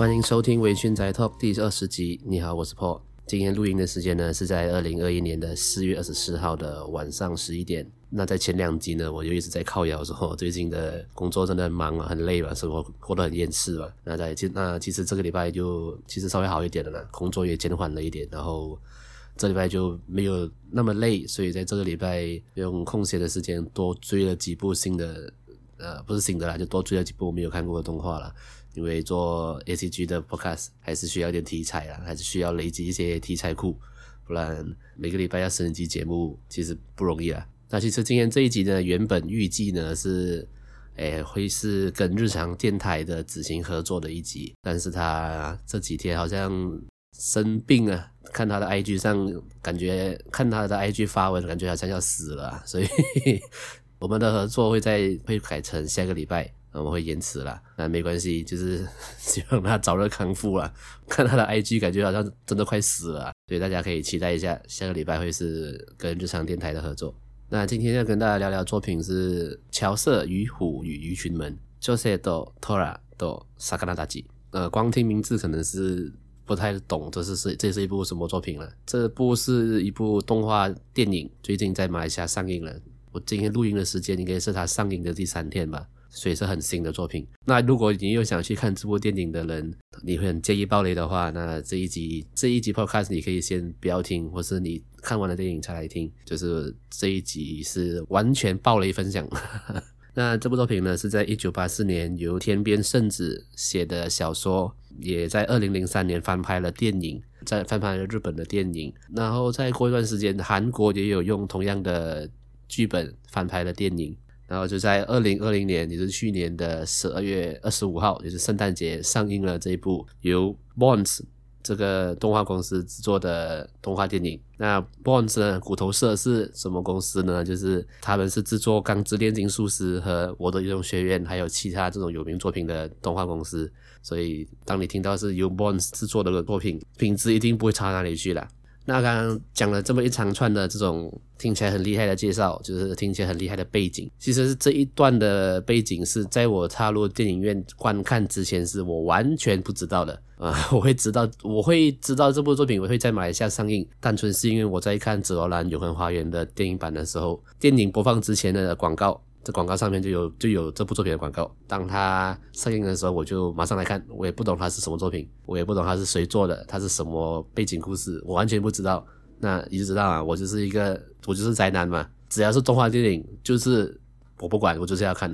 欢迎收听《微醺宅 Talk》第二十集。你好，我是 Paul。今天录音的时间呢是在二零二一年的四月二十四号的晚上十一点。那在前两集呢，我就一直在靠谣说最近的工作真的很忙啊，很累吧，生活过得很厌世吧。那在其那其实这个礼拜就其实稍微好一点了呢，工作也减缓了一点，然后这礼拜就没有那么累，所以在这个礼拜用空闲的时间多追了几部新的，呃，不是新的啦，就多追了几部没有看过的动画了。因为做 ACG 的 Podcast 还是需要点题材啊，还是需要累积一些题材库，不然每个礼拜要升级节目其实不容易啊。那其实今天这一集呢，原本预计呢是，诶会是跟日常电台的子行合作的一集，但是他这几天好像生病啊，看他的 IG 上感觉，看他的 IG 发文，感觉好像要死了，所以 我们的合作会在会改成下个礼拜。我们会延迟啦，那没关系，就是 希望他早日康复啦。看他的 IG，感觉好像真的快死了，所以大家可以期待一下，下个礼拜会是跟日常电台的合作。那今天要跟大家聊聊作品是《乔瑟鱼虎与鱼群们》，Jose do Tora do Sakanadachi。呃，光听名字可能是不太懂，这是是这是一部什么作品了？这部是一部动画电影，最近在马来西亚上映了。我今天录音的时间应该是它上映的第三天吧。所以是很新的作品。那如果你有想去看这部电影的人，你会很介意爆雷的话，那这一集这一集 podcast 你可以先不要听，或是你看完了电影才来听。就是这一集是完全爆雷分享。那这部作品呢，是在一九八四年由天边圣子写的小说，也在二零零三年翻拍了电影，在翻拍了日本的电影。然后再过一段时间，韩国也有用同样的剧本翻拍了电影。然后就在二零二零年，也就是去年的十二月二十五号，也就是圣诞节上映了这一部由 Bones 这个动画公司制作的动画电影。那 Bones 呢，骨头社是什么公司呢？就是他们是制作《钢之炼金术师》和《我的英雄学院》还有其他这种有名作品的动画公司。所以当你听到是由 Bones 制作的作品，品质一定不会差哪里去了。那刚刚讲了这么一长串的这种听起来很厉害的介绍，就是听起来很厉害的背景。其实是这一段的背景是在我踏入电影院观看之前，是我完全不知道的 啊！我会知道，我会知道这部作品我会在马来西亚上映，单纯是因为我在看《紫罗兰永恒花园》的电影版的时候，电影播放之前的广告。这广告上面就有就有这部作品的广告。当它上映的时候，我就马上来看。我也不懂它是什么作品，我也不懂它是谁做的，它是什么背景故事，我完全不知道。那你就知道啊，我就是一个我就是宅男嘛，只要是动画电影，就是我不管，我就是要看。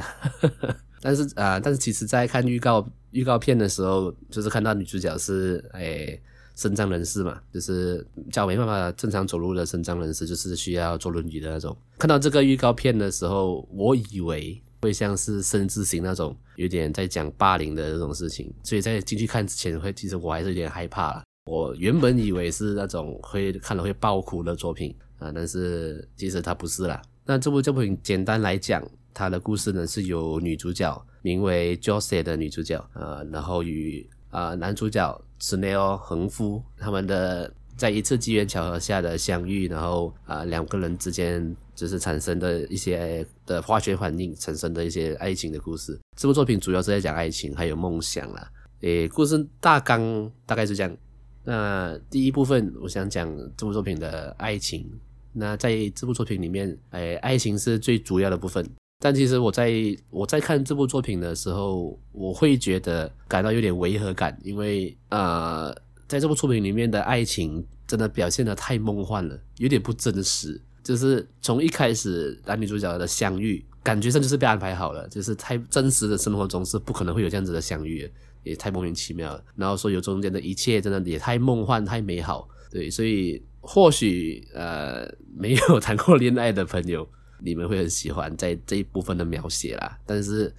但是啊、但是其实在看预告预告片的时候，就是看到女主角是哎。身障人士嘛，就是脚没办法正常走路的身障人士，就是需要坐轮椅的那种。看到这个预告片的时候，我以为会像是声之形那种，有点在讲霸凌的这种事情，所以在进去看之前会，其实我还是有点害怕了。我原本以为是那种会看了会爆哭的作品啊，但是其实它不是啦。那这部作品简单来讲，它的故事呢是由女主角名为 Jose 的女主角啊，然后与啊男主角。史内奥横夫他们的在一次机缘巧合下的相遇，然后啊两个人之间就是产生的一些的化学反应，产生的一些爱情的故事。这部作品主要是在讲爱情还有梦想啦。诶，故事大纲大概是这样。那第一部分我想讲这部作品的爱情。那在这部作品里面，诶，爱情是最主要的部分。但其实我在我在看这部作品的时候，我会觉得感到有点违和感，因为呃，在这部作品里面的爱情真的表现得太梦幻了，有点不真实。就是从一开始男女主角的相遇，感觉上就是被安排好了，就是太真实的生活中是不可能会有这样子的相遇，也太莫名其妙了。然后说有中间的一切真的也太梦幻、太美好，对，所以或许呃没有 谈过恋爱的朋友。你们会很喜欢在这一部分的描写啦，但是，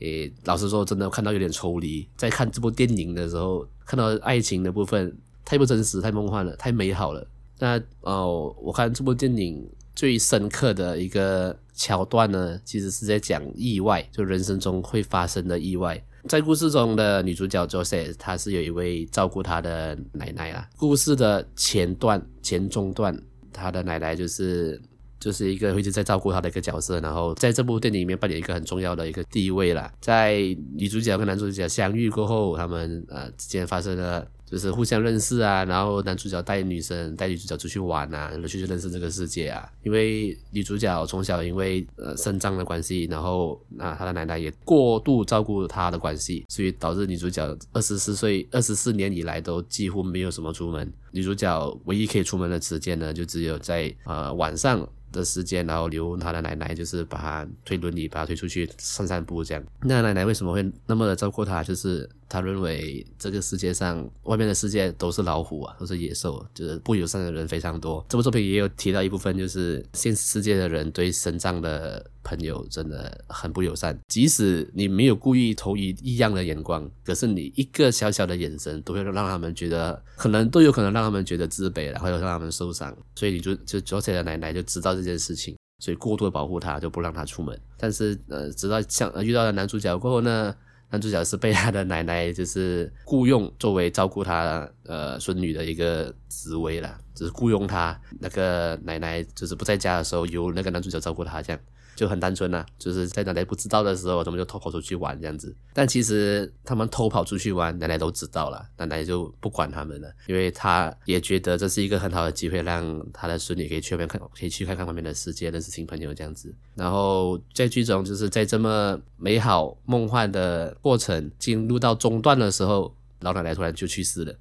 诶，老实说，真的看到有点抽离。在看这部电影的时候，看到爱情的部分太不真实、太梦幻了、太美好了。那哦，我看这部电影最深刻的一个桥段呢，其实是在讲意外，就人生中会发生的意外。在故事中的女主角 Jose，她是有一位照顾她的奶奶啦。故事的前段、前中段，她的奶奶就是。就是一个一直在照顾他的一个角色，然后在这部电影里面扮演一个很重要的一个地位啦。在女主角跟男主角相遇过后，他们呃之间发生了。就是互相认识啊，然后男主角带女生带女主角出去玩啊，然后去认识这个世界啊。因为女主角从小因为呃肾脏的关系，然后啊她的奶奶也过度照顾她的关系，所以导致女主角二十四岁二十四年以来都几乎没有什么出门。女主角唯一可以出门的时间呢，就只有在呃晚上。的时间，然后留他的奶奶，就是把他推轮椅，把他推出去散散步这样。那奶奶为什么会那么的照顾他？就是他认为这个世界上外面的世界都是老虎啊，都是野兽，就是不友善的人非常多。这部作品也有提到一部分，就是现实世界的人对身障的朋友真的很不友善。即使你没有故意投以异样的眼光，可是你一个小小的眼神，都会让他们觉得，可能都有可能让他们觉得自卑，然后又让他们受伤。所以你就就卓谁的奶奶就知道。这件事情，所以过度的保护他，就不让他出门。但是，呃，直到像遇到了男主角过后呢，男主角是被他的奶奶就是雇佣作为照顾他呃孙女的一个职位了，只、就是雇佣他那个奶奶就是不在家的时候，由那个男主角照顾他这样。就很单纯呐、就是在奶奶不知道的时候，他们就偷跑出去玩这样子。但其实他们偷跑出去玩，奶奶都知道了，奶奶就不管他们了，因为他也觉得这是一个很好的机会，让他的孙女可以去外面看，可以去看看外面的世界，认识新朋友这样子。然后在剧中，就是在这么美好梦幻的过程进入到中段的时候，老奶奶突然就去世了。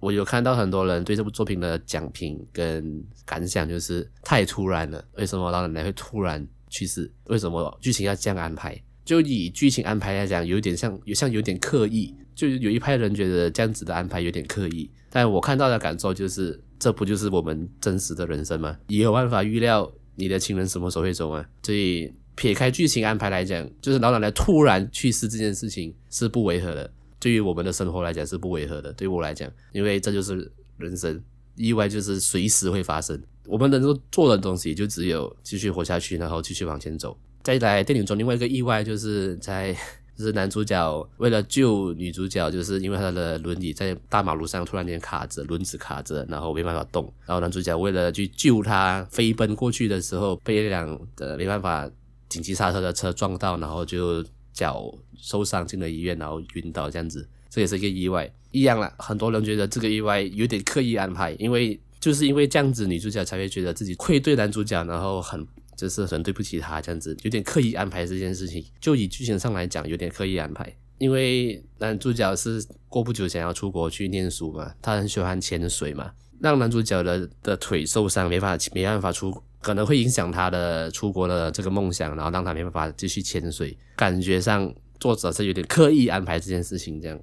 我有看到很多人对这部作品的讲评跟感想，就是太突然了。为什么老奶奶会突然？去世，为什么剧情要这样安排？就以剧情安排来讲，有点像，有像有点刻意。就有一派人觉得这样子的安排有点刻意，但我看到的感受就是，这不就是我们真实的人生吗？也有办法预料你的亲人什么时候会走啊。所以撇开剧情安排来讲，就是老奶奶突然去世这件事情是不违和的。对于我们的生活来讲是不违和的。对于我来讲，因为这就是人生，意外就是随时会发生。我们能够做的东西就只有继续活下去，然后继续往前走。再来电影中另外一个意外，就是在就是男主角为了救女主角，就是因为他的轮椅在大马路上突然间卡着，轮子卡着，然后没办法动。然后男主角为了去救他，飞奔过去的时候，被一辆的没办法紧急刹车的车撞到，然后就脚受伤进了医院，然后晕倒这样子。这也是一个意外，一样啦。很多人觉得这个意外有点刻意安排，因为。就是因为这样子，女主角才会觉得自己愧对男主角，然后很就是很对不起他，这样子有点刻意安排这件事情。就以剧情上来讲，有点刻意安排。因为男主角是过不久想要出国去念书嘛，他很喜欢潜水嘛，让男主角的的腿受伤，没法没办法出，可能会影响他的出国的这个梦想，然后让他没办法继续潜水。感觉上作者是有点刻意安排这件事情，这样，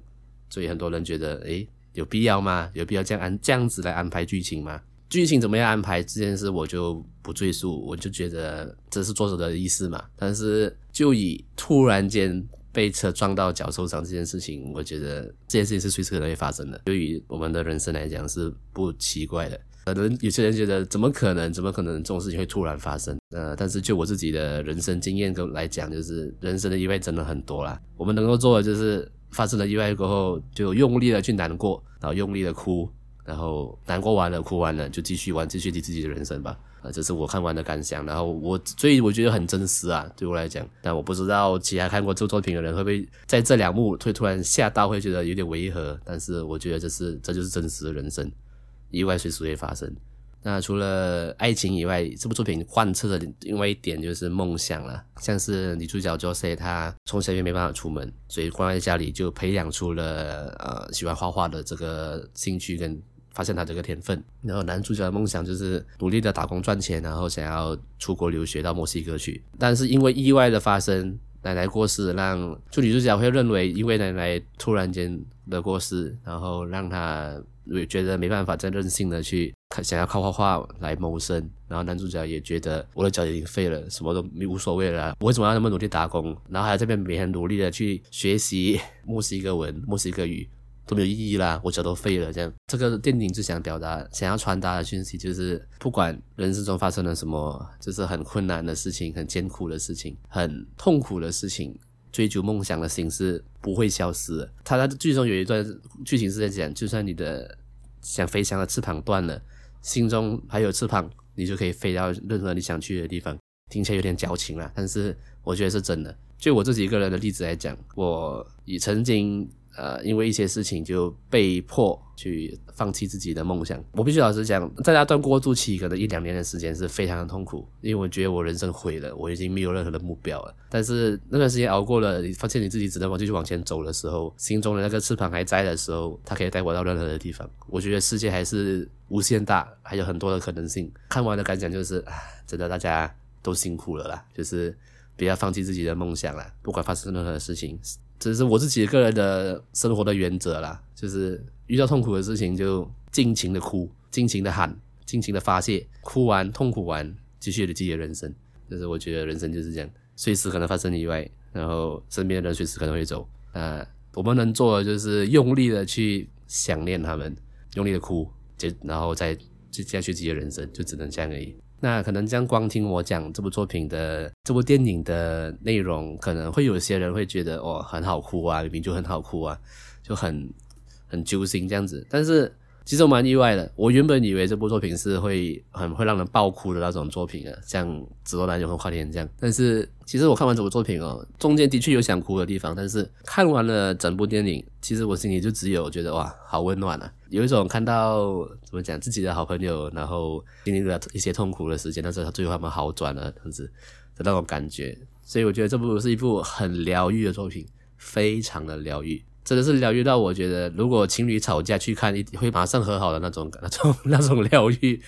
所以很多人觉得，诶。有必要吗？有必要这样安这样子来安排剧情吗？剧情怎么样安排这件事我就不赘述，我就觉得这是作者的意思嘛。但是就以突然间被车撞到脚受伤这件事情，我觉得这件事情是随时可能会发生的。对于我们的人生来讲是不奇怪的。可能有些人觉得怎么可能？怎么可能这种事情会突然发生？呃，但是就我自己的人生经验跟来讲，就是人生的意外真的很多啦。我们能够做的就是。发生了意外过后，就用力的去难过，然后用力的哭，然后难过完了，哭完了，就继续玩，继续你自己的人生吧。啊，这是我看完的感想。然后我，所以我觉得很真实啊，对我来讲。但我不知道其他看过这部作品的人会不会在这两幕会突然吓到，会觉得有点违和。但是我觉得这是这就是真实的人生，意外随时会发生。那除了爱情以外，这部作品贯彻的另外一点就是梦想了。像是女主角 Jose，她从小也没办法出门，所以关在家里就培养出了呃喜欢画画的这个兴趣，跟发现她这个天分。然后男主角的梦想就是努力的打工赚钱，然后想要出国留学到墨西哥去。但是因为意外的发生，奶奶过世，让就女主角会认为，因为奶奶突然间的过世，然后让她觉得没办法再任性的去。想要靠画画来谋生，然后男主角也觉得我的脚已经废了，什么都无所谓了，我为什么要那么努力打工？然后还要这边每天努力的去学习墨西哥文、墨西哥语都没有意义啦，我脚都废了。这样，这个电影就想表达、想要传达的讯息就是，不管人生中发生了什么，就是很困难的事情、很艰苦的事情、很痛苦的事情，追逐梦想的心是不会消失的。他在剧中有一段剧情是在讲，就算你的想飞翔的翅膀断了。心中还有翅膀，你就可以飞到任何你想去的地方。听起来有点矫情啦，但是我觉得是真的。就我自己一个人的例子来讲，我也曾经。呃，因为一些事情就被迫去放弃自己的梦想。我必须老实讲，在那段过渡期，可能一两年的时间是非常的痛苦，因为我觉得我人生毁了，我已经没有任何的目标了。但是那段时间熬过了，你发现你自己只能往继续往前走的时候，心中的那个翅膀还在的时候，它可以带我到任何的地方。我觉得世界还是无限大，还有很多的可能性。看完的感想就是，真的大家都辛苦了啦，就是不要放弃自己的梦想啦，不管发生任何的事情。这是我自己个人的生活的原则啦，就是遇到痛苦的事情就尽情的哭，尽情的喊，尽情的发泄，哭完痛苦完，继续的自己的人生。就是我觉得人生就是这样，随时可能发生意外，然后身边的人随时可能会走。呃，我们能做的就是用力的去想念他们，用力的哭，就然后再接下去自己的人生，就只能这样而已。那可能这样光听我讲这部作品的这部电影的内容，可能会有些人会觉得哦，很好哭啊，明明就很好哭啊，就很很揪心这样子。但是其实我蛮意外的，我原本以为这部作品是会很会让人爆哭的那种作品啊，像《紫罗兰永恒花田》这样。但是其实我看完这部作品哦，中间的确有想哭的地方，但是看完了整部电影，其实我心里就只有觉得哇，好温暖啊。有一种看到怎么讲自己的好朋友，然后经历了一些痛苦的时间，但是他最后他们好转了，这样子的那种感觉。所以我觉得这部是一部很疗愈的作品，非常的疗愈，真的是疗愈到我觉得，如果情侣吵架去看，一会马上和好的那种、那种、那种疗愈。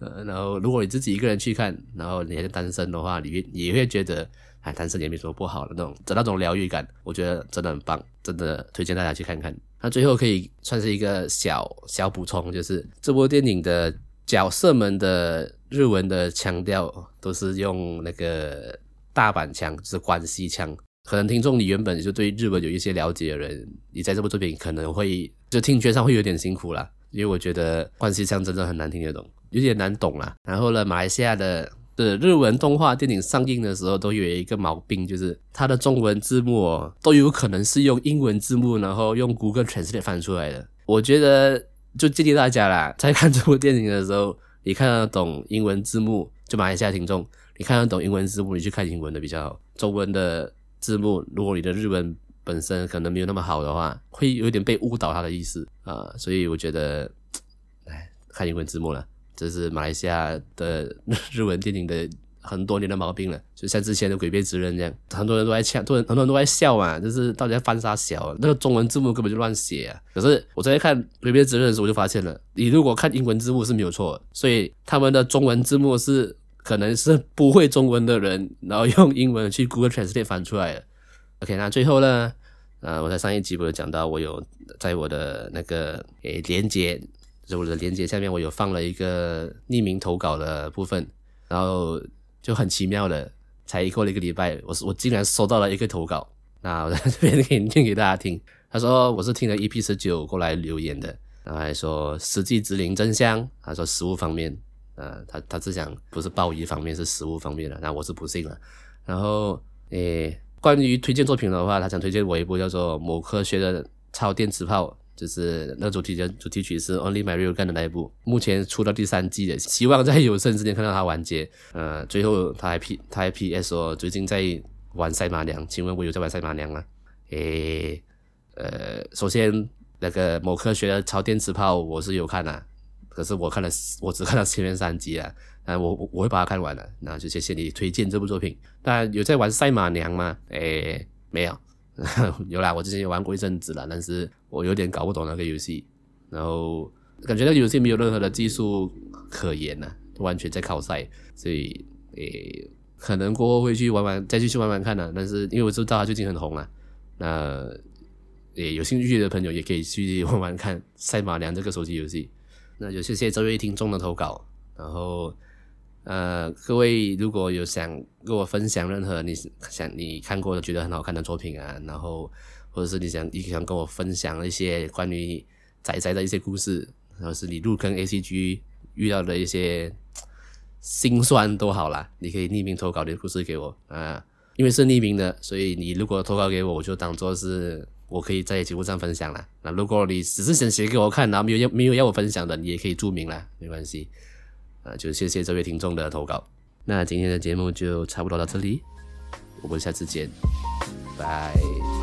呃，然后如果你自己一个人去看，然后你还是单身的话，你也会觉得，哎，单身也没什么不好的那种的那种疗愈感，我觉得真的很棒，真的推荐大家去看看。那最后可以算是一个小小补充，就是这部电影的角色们的日文的腔调都是用那个大阪腔，是关西腔。可能听众你原本就对日文有一些了解的人，你在这部作品可能会就听觉上会有点辛苦啦，因为我觉得关西腔真的很难听得懂，有点难懂啦。然后呢，马来西亚的。的日文动画电影上映的时候，都有一个毛病，就是它的中文字幕哦，都有可能是用英文字幕，然后用 Google Translate 翻出来的。我觉得就建议大家啦，在看这部电影的时候，你看得懂英文字幕，就马来西亚听众，你看得懂英文字幕，你去看英文的比较好。中文的字幕，如果你的日文本身可能没有那么好的话，会有点被误导它的意思啊，所以我觉得，哎，看英文字幕了。这是马来西亚的 日文电影的很多年的毛病了，就像之前的《鬼灭之刃》这样，很多人都在笑，很多人很多人都在笑嘛，就是到底在翻啥小？那个中文字幕根本就乱写啊！可是我在看《鬼灭之刃》的时候，我就发现了，你如果看英文字幕是没有错，所以他们的中文字幕是可能是不会中文的人，然后用英文去 Google Translate 翻出来的。OK，那最后呢，呃，我在上一集不是讲到我有在我的那个诶连接。就我的链接下面，我有放了一个匿名投稿的部分，然后就很奇妙的，才过了一个礼拜，我我竟然收到了一个投稿，那我在这边可以念给大家听。他说我是听了 EP 十九过来留言的，然后还说实际指令真香，他说食物方面，呃，他他是讲不是鲍鱼方面，是食物方面的，那我是不信了。然后诶，关于推荐作品的话，他想推荐我一部叫做《某科学的超电磁炮》。就是那主题的主题曲是 Only My Real Gun 的那一部，目前出到第三季的，希望在有生之年看到它完结。呃，最后他还 P 他还 PS 说最近在玩赛马娘，请问我有在玩赛马娘吗？诶，呃，首先那个某科学的超电磁炮我是有看的，可是我看了我只看到前面三集啊，那我我会把它看完了，那就谢谢你推荐这部作品。但有在玩赛马娘吗？诶，没有。有啦，我之前也玩过一阵子了，但是我有点搞不懂那个游戏，然后感觉那个游戏没有任何的技术可言呐、完全在靠赛，所以诶，可能过后会去玩玩，再继续玩玩看呢、但是因为我知道它最近很红啊，那诶有兴趣的朋友也可以去玩玩看《赛马娘》这个手机游戏。那就谢谢这位听众的投稿，然后。呃，各位如果有想跟我分享任何你想你看过的觉得很好看的作品啊，然后或者是你想你想跟我分享一些关于宅宅的一些故事，或者是你入坑 ACG 遇到的一些心酸都好啦，你可以匿名投稿你的故事给我啊，因为是匿名的，所以你如果投稿给我，我就当做是我可以在节目上分享了。那如果你只是想写给我看，然后没有要没有要我分享的，你也可以注明了，没关系。呃，就谢谢这位听众的投稿。那今天的节目就差不多到这里，我们下次见，拜,拜。